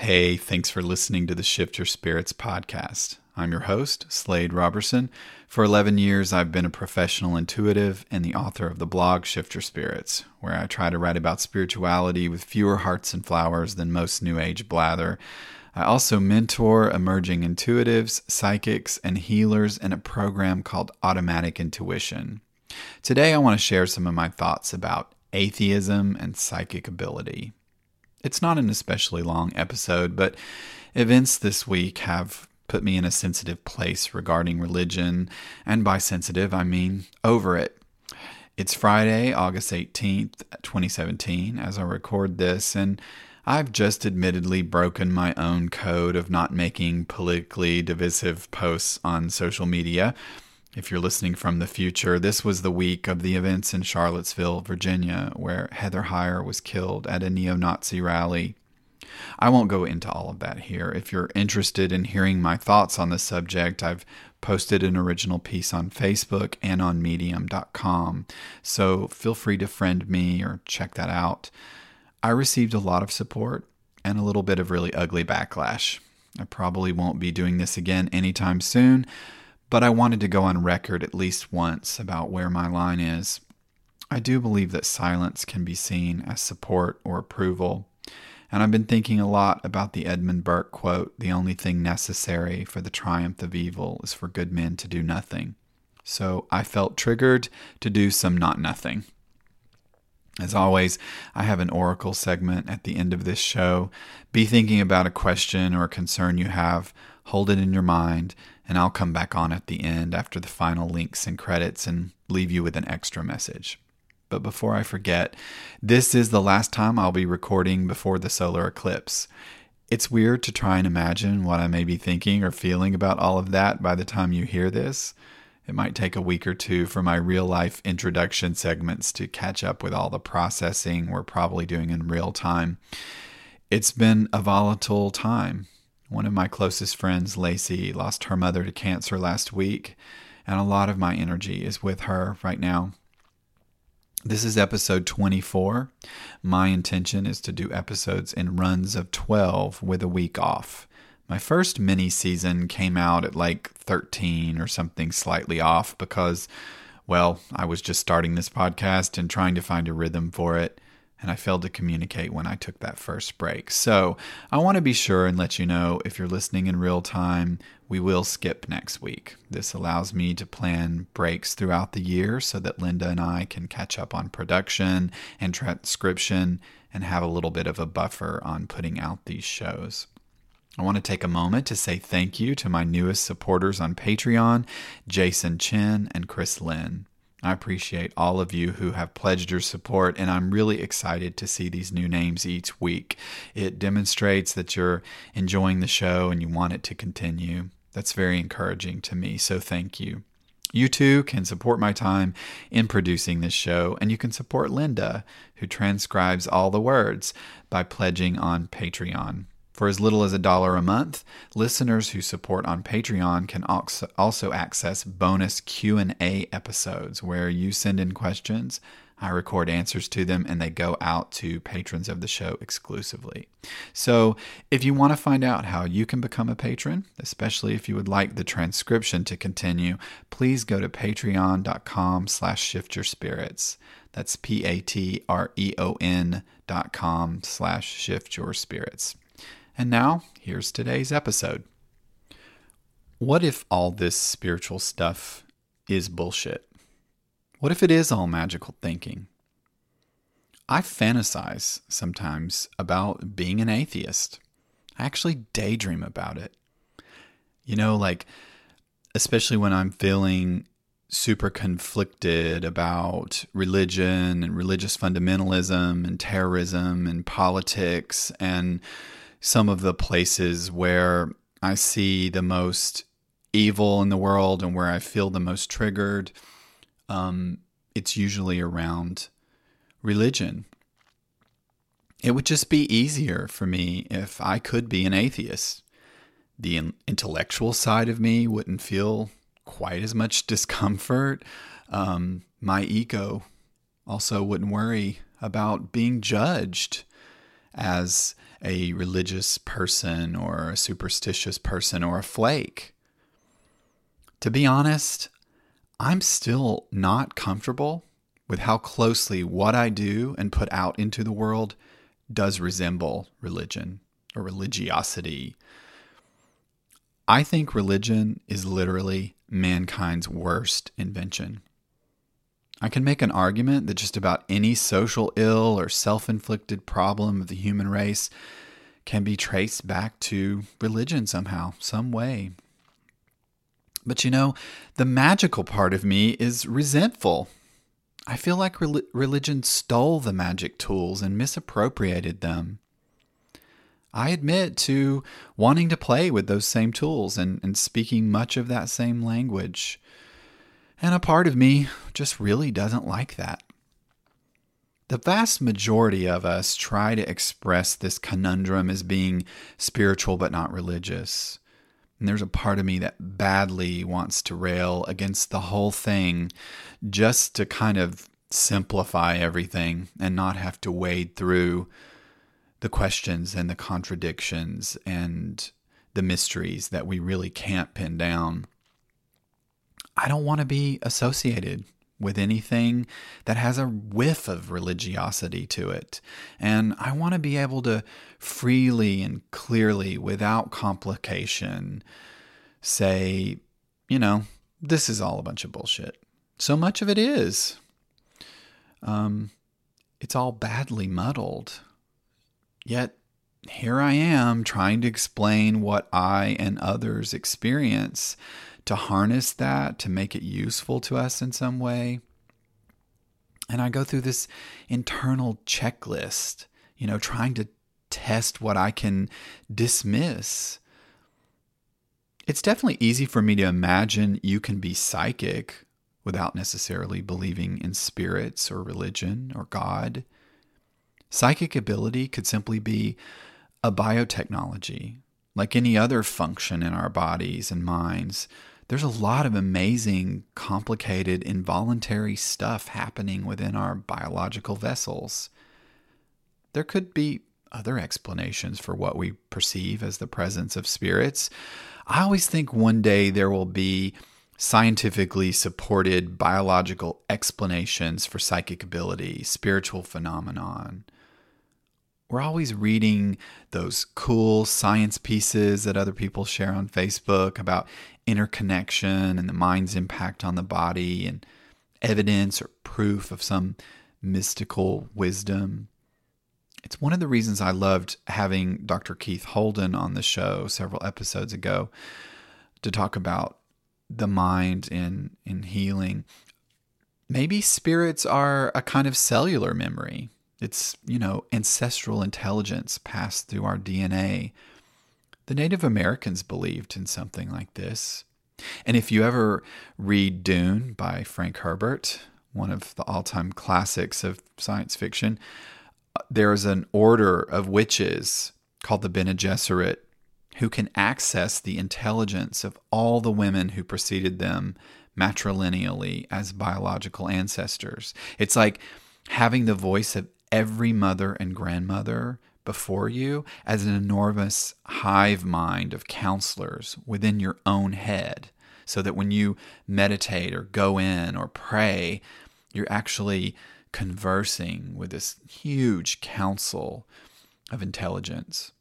Hey, thanks for listening to the Shift Your Spirits podcast. I'm your host, Slade Robertson. For 11 years, I've been a professional intuitive and the author of the blog Shift Your Spirits, where I try to write about spirituality with fewer hearts and flowers than most New Age blather. I also mentor emerging intuitives, psychics, and healers in a program called Automatic Intuition. Today, I want to share some of my thoughts about atheism and psychic ability. It's not an especially long episode, but events this week have put me in a sensitive place regarding religion, and by sensitive, I mean over it. It's Friday, August 18th, 2017, as I record this, and I've just admittedly broken my own code of not making politically divisive posts on social media. If you're listening from the future, this was the week of the events in Charlottesville, Virginia, where Heather Heyer was killed at a neo Nazi rally. I won't go into all of that here. If you're interested in hearing my thoughts on the subject, I've posted an original piece on Facebook and on medium.com, so feel free to friend me or check that out. I received a lot of support and a little bit of really ugly backlash. I probably won't be doing this again anytime soon, but I wanted to go on record at least once about where my line is. I do believe that silence can be seen as support or approval. And I've been thinking a lot about the Edmund Burke quote The only thing necessary for the triumph of evil is for good men to do nothing. So I felt triggered to do some not nothing. As always, I have an oracle segment at the end of this show. Be thinking about a question or a concern you have, hold it in your mind, and I'll come back on at the end after the final links and credits and leave you with an extra message. But before I forget, this is the last time I'll be recording before the solar eclipse. It's weird to try and imagine what I may be thinking or feeling about all of that by the time you hear this. It might take a week or two for my real life introduction segments to catch up with all the processing we're probably doing in real time. It's been a volatile time. One of my closest friends, Lacey, lost her mother to cancer last week, and a lot of my energy is with her right now. This is episode 24. My intention is to do episodes in runs of 12 with a week off. My first mini season came out at like 13 or something slightly off because, well, I was just starting this podcast and trying to find a rhythm for it and I failed to communicate when I took that first break. So I want to be sure and let you know if you're listening in real time, we will skip next week. This allows me to plan breaks throughout the year so that Linda and I can catch up on production and transcription and have a little bit of a buffer on putting out these shows. I want to take a moment to say thank you to my newest supporters on Patreon, Jason Chen and Chris Lynn. I appreciate all of you who have pledged your support, and I'm really excited to see these new names each week. It demonstrates that you're enjoying the show and you want it to continue. That's very encouraging to me, so thank you. You too can support my time in producing this show, and you can support Linda, who transcribes all the words, by pledging on Patreon. For as little as a dollar a month, listeners who support on Patreon can also access bonus Q&A episodes where you send in questions, I record answers to them and they go out to patrons of the show exclusively. So, if you want to find out how you can become a patron, especially if you would like the transcription to continue, please go to patreon.com slash shift your spirits. That's P-A-T-R-E-O-N dot com slash shift your spirits. And now, here's today's episode. What if all this spiritual stuff is bullshit? What if it is all magical thinking? I fantasize sometimes about being an atheist. I actually daydream about it. You know, like, especially when I'm feeling super conflicted about religion and religious fundamentalism and terrorism and politics and some of the places where I see the most evil in the world and where I feel the most triggered, um, it's usually around religion. It would just be easier for me if I could be an atheist. The intellectual side of me wouldn't feel quite as much discomfort. Um, my ego also wouldn't worry about being judged as a religious person or a superstitious person or a flake. To be honest, I'm still not comfortable with how closely what I do and put out into the world does resemble religion or religiosity. I think religion is literally mankind's worst invention. I can make an argument that just about any social ill or self inflicted problem of the human race can be traced back to religion somehow, some way. But you know, the magical part of me is resentful. I feel like religion stole the magic tools and misappropriated them. I admit to wanting to play with those same tools and, and speaking much of that same language. And a part of me just really doesn't like that. The vast majority of us try to express this conundrum as being spiritual but not religious. And there's a part of me that badly wants to rail against the whole thing just to kind of simplify everything and not have to wade through the questions and the contradictions and the mysteries that we really can't pin down. I don't want to be associated with anything that has a whiff of religiosity to it. And I want to be able to freely and clearly, without complication, say, you know, this is all a bunch of bullshit. So much of it is. Um, it's all badly muddled. Yet here I am trying to explain what I and others experience to harness that, to make it useful to us in some way. And I go through this internal checklist, you know, trying to test what I can dismiss. It's definitely easy for me to imagine you can be psychic without necessarily believing in spirits or religion or God. Psychic ability could simply be a biotechnology, like any other function in our bodies and minds. There's a lot of amazing, complicated, involuntary stuff happening within our biological vessels. There could be other explanations for what we perceive as the presence of spirits. I always think one day there will be scientifically supported biological explanations for psychic ability, spiritual phenomenon, we're always reading those cool science pieces that other people share on Facebook about interconnection and the mind's impact on the body and evidence or proof of some mystical wisdom. It's one of the reasons I loved having Dr. Keith Holden on the show several episodes ago to talk about the mind in in healing. Maybe spirits are a kind of cellular memory it's, you know, ancestral intelligence passed through our DNA. The Native Americans believed in something like this. And if you ever read Dune by Frank Herbert, one of the all time classics of science fiction, uh, there's an order of witches called the Bene Gesserit who can access the intelligence of all the women who preceded them matrilineally as biological ancestors. It's like having the voice of every mother and grandmother before you as an enormous hive mind of counselors within your own head, so that when you meditate or go in or pray, you're actually conversing with this huge council of intelligence.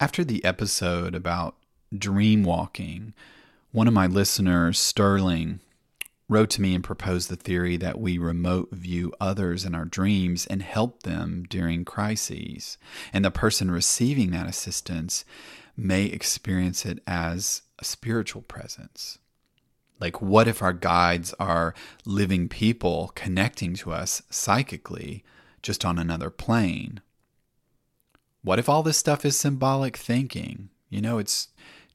After the episode about dream walking, one of my listeners, Sterling, wrote to me and proposed the theory that we remote view others in our dreams and help them during crises. And the person receiving that assistance may experience it as a spiritual presence. Like, what if our guides are living people connecting to us psychically just on another plane? What if all this stuff is symbolic thinking? You know, it's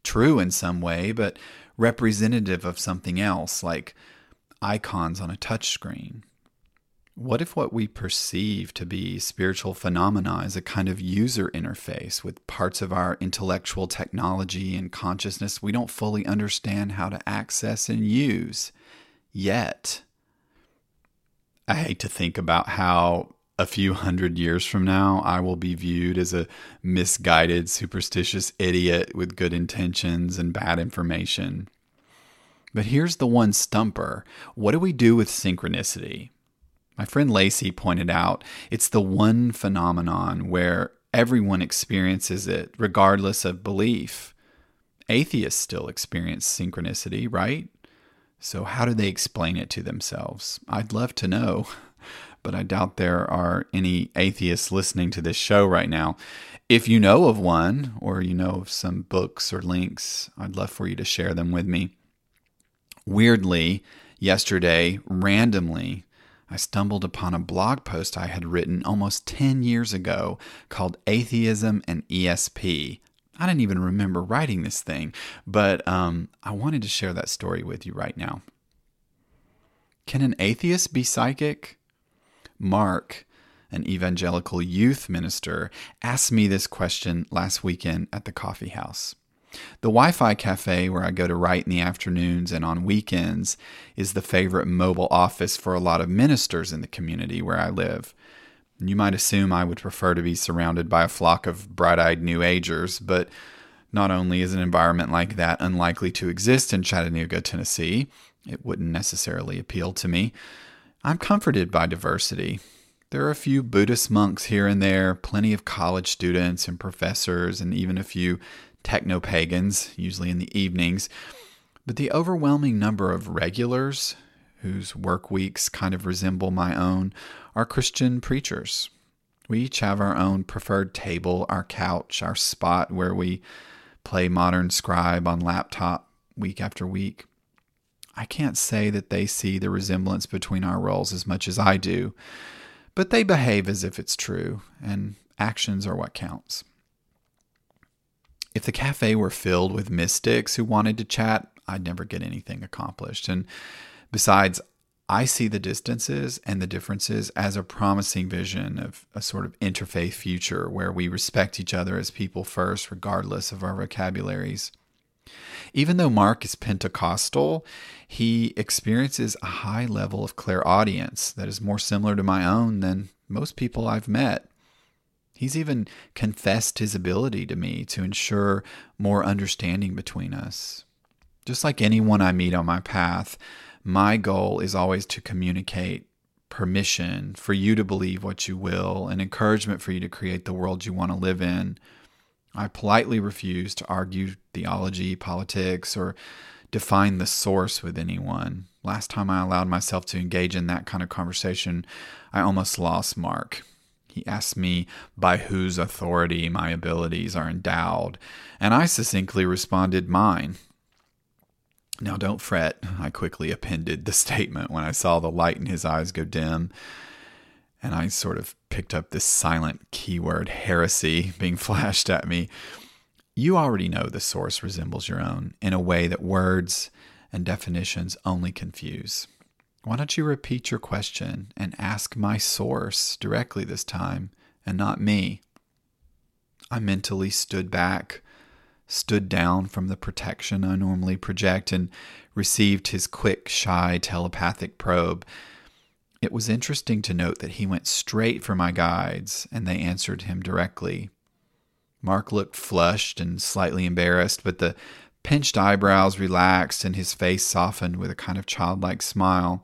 true in some way, but representative of something else, like icons on a touchscreen? What if what we perceive to be spiritual phenomena is a kind of user interface with parts of our intellectual technology and consciousness we don't fully understand how to access and use yet? I hate to think about how a few hundred years from now, I will be viewed as a misguided, superstitious idiot with good intentions and bad information. But here's the one stumper what do we do with synchronicity? My friend Lacey pointed out it's the one phenomenon where everyone experiences it, regardless of belief. Atheists still experience synchronicity, right? So, how do they explain it to themselves? I'd love to know. but I doubt there are any atheists listening to this show right now. If you know of one, or you know of some books or links, I'd love for you to share them with me. Weirdly, yesterday, randomly, I stumbled upon a blog post I had written almost 10 years ago called Atheism and ESP. I didn't even remember writing this thing, but um, I wanted to share that story with you right now. Can an atheist be psychic? Mark, an evangelical youth minister, asked me this question last weekend at the coffee house. The Wi Fi cafe, where I go to write in the afternoons and on weekends, is the favorite mobile office for a lot of ministers in the community where I live. You might assume I would prefer to be surrounded by a flock of bright eyed New Agers, but not only is an environment like that unlikely to exist in Chattanooga, Tennessee, it wouldn't necessarily appeal to me. I'm comforted by diversity. There are a few Buddhist monks here and there, plenty of college students and professors, and even a few techno pagans, usually in the evenings. But the overwhelming number of regulars, whose work weeks kind of resemble my own, are Christian preachers. We each have our own preferred table, our couch, our spot where we play modern scribe on laptop week after week. I can't say that they see the resemblance between our roles as much as I do, but they behave as if it's true, and actions are what counts. If the cafe were filled with mystics who wanted to chat, I'd never get anything accomplished. And besides, I see the distances and the differences as a promising vision of a sort of interfaith future where we respect each other as people first, regardless of our vocabularies. Even though Mark is Pentecostal, he experiences a high level of clairaudience that is more similar to my own than most people I've met. He's even confessed his ability to me to ensure more understanding between us. Just like anyone I meet on my path, my goal is always to communicate permission for you to believe what you will and encouragement for you to create the world you want to live in I politely refuse to argue theology, politics, or define the source with anyone. Last time I allowed myself to engage in that kind of conversation, I almost lost Mark. He asked me by whose authority my abilities are endowed, and I succinctly responded, Mine. Now, don't fret, I quickly appended the statement when I saw the light in his eyes go dim and I sort of picked up this silent keyword heresy being flashed at me. You already know the source resembles your own in a way that words and definitions only confuse. Why don't you repeat your question and ask my source directly this time and not me? I mentally stood back, stood down from the protection I normally project, and received his quick, shy, telepathic probe it was interesting to note that he went straight for my guides and they answered him directly. Mark looked flushed and slightly embarrassed, but the pinched eyebrows relaxed and his face softened with a kind of childlike smile.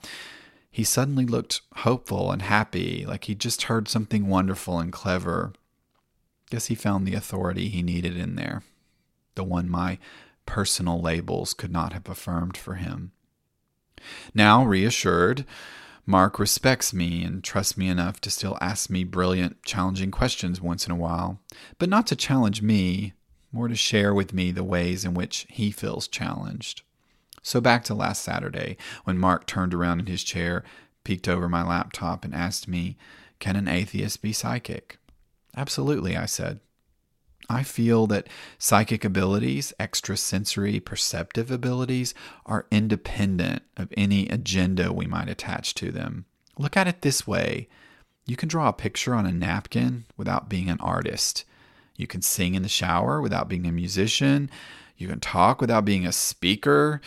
He suddenly looked hopeful and happy, like he'd just heard something wonderful and clever. Guess he found the authority he needed in there, the one my personal labels could not have affirmed for him. Now, reassured, Mark respects me and trusts me enough to still ask me brilliant, challenging questions once in a while, but not to challenge me, more to share with me the ways in which he feels challenged. So back to last Saturday, when Mark turned around in his chair, peeked over my laptop, and asked me, Can an atheist be psychic? Absolutely, I said. I feel that psychic abilities, extrasensory perceptive abilities, are independent of any agenda we might attach to them. Look at it this way you can draw a picture on a napkin without being an artist. You can sing in the shower without being a musician. You can talk without being a speaker.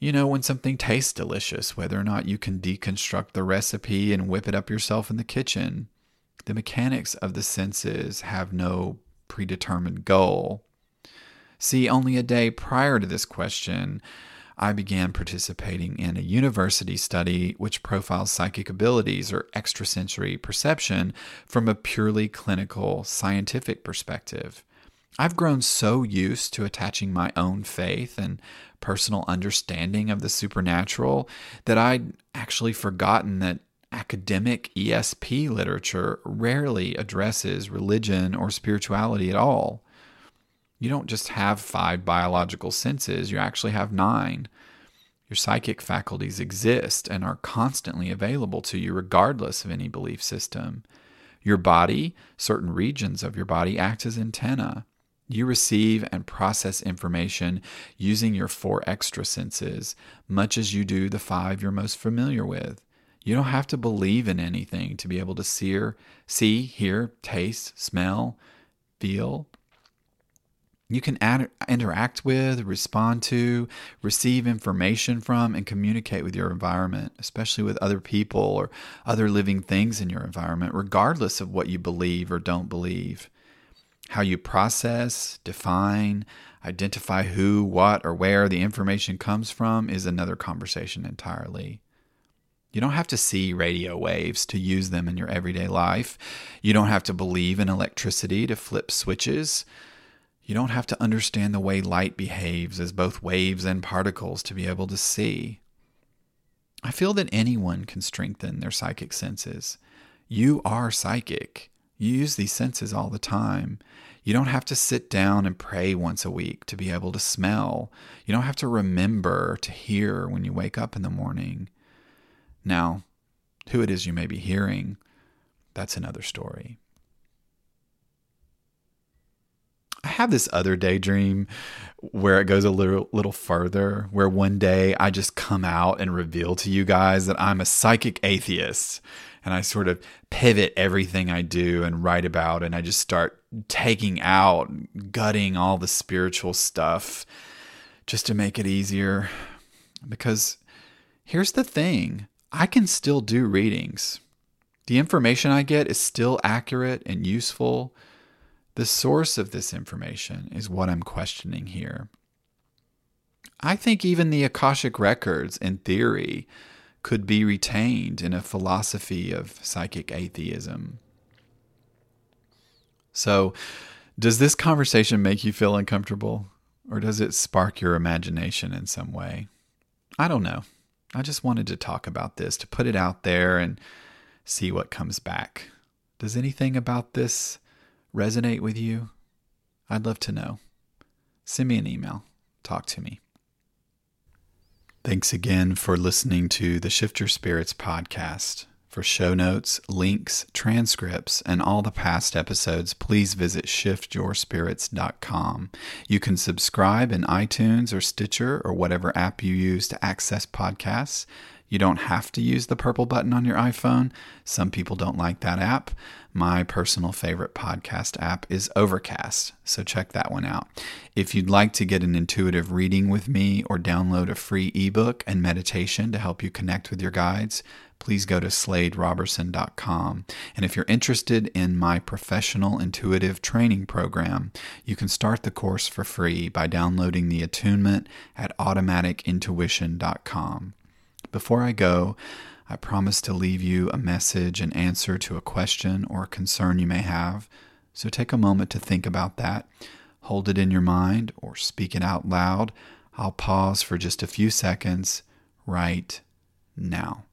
You know, when something tastes delicious, whether or not you can deconstruct the recipe and whip it up yourself in the kitchen. The mechanics of the senses have no predetermined goal. See, only a day prior to this question, I began participating in a university study which profiles psychic abilities or extrasensory perception from a purely clinical scientific perspective. I've grown so used to attaching my own faith and personal understanding of the supernatural that I'd actually forgotten that academic ESP literature rarely addresses religion or spirituality at all. You don't just have five biological senses, you actually have nine. Your psychic faculties exist and are constantly available to you, regardless of any belief system. Your body, certain regions of your body, act as antenna. You receive and process information using your four extra senses, much as you do the five you're most familiar with. You don't have to believe in anything to be able to see, see hear, taste, smell, feel. You can ad- interact with, respond to, receive information from, and communicate with your environment, especially with other people or other living things in your environment, regardless of what you believe or don't believe. How you process, define, identify who, what, or where the information comes from is another conversation entirely. You don't have to see radio waves to use them in your everyday life. You don't have to believe in electricity to flip switches. You don't have to understand the way light behaves as both waves and particles to be able to see. I feel that anyone can strengthen their psychic senses. You are psychic. You use these senses all the time. You don't have to sit down and pray once a week to be able to smell. You don't have to remember to hear when you wake up in the morning. Now, who it is you may be hearing, that's another story. I have this other daydream where it goes a little little further, where one day I just come out and reveal to you guys that I'm a psychic atheist and I sort of pivot everything I do and write about and I just start taking out, gutting all the spiritual stuff just to make it easier because here's the thing. I can still do readings. The information I get is still accurate and useful. The source of this information is what I'm questioning here. I think even the Akashic records, in theory, could be retained in a philosophy of psychic atheism. So, does this conversation make you feel uncomfortable? Or does it spark your imagination in some way? I don't know. I just wanted to talk about this, to put it out there and see what comes back. Does anything about this resonate with you? I'd love to know. Send me an email. Talk to me. Thanks again for listening to the Shift Your Spirits podcast. For show notes, links, transcripts, and all the past episodes, please visit shiftyourspirits.com. You can subscribe in iTunes or Stitcher or whatever app you use to access podcasts. You don't have to use the purple button on your iPhone. Some people don't like that app. My personal favorite podcast app is Overcast, so check that one out. If you'd like to get an intuitive reading with me or download a free ebook and meditation to help you connect with your guides, please go to sladerobertson.com. And if you're interested in my professional intuitive training program, you can start the course for free by downloading the attunement at automaticintuition.com. Before I go, I promise to leave you a message and answer to a question or a concern you may have. So take a moment to think about that. Hold it in your mind or speak it out loud. I'll pause for just a few seconds right now.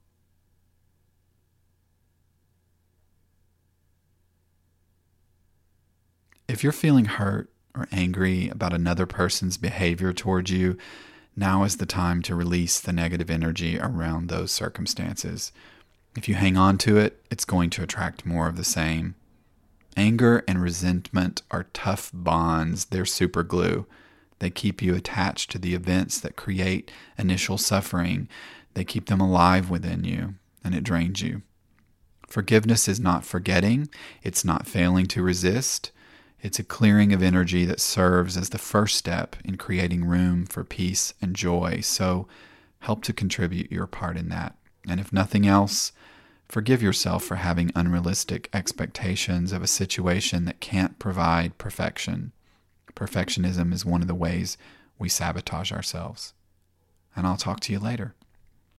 If you're feeling hurt or angry about another person's behavior towards you, now is the time to release the negative energy around those circumstances. If you hang on to it, it's going to attract more of the same. Anger and resentment are tough bonds, they're super glue. They keep you attached to the events that create initial suffering. They keep them alive within you, and it drains you. Forgiveness is not forgetting, it's not failing to resist, it's a clearing of energy that serves as the first step in creating room for peace and joy. So help to contribute your part in that. And if nothing else, forgive yourself for having unrealistic expectations of a situation that can't provide perfection. Perfectionism is one of the ways we sabotage ourselves. And I'll talk to you later.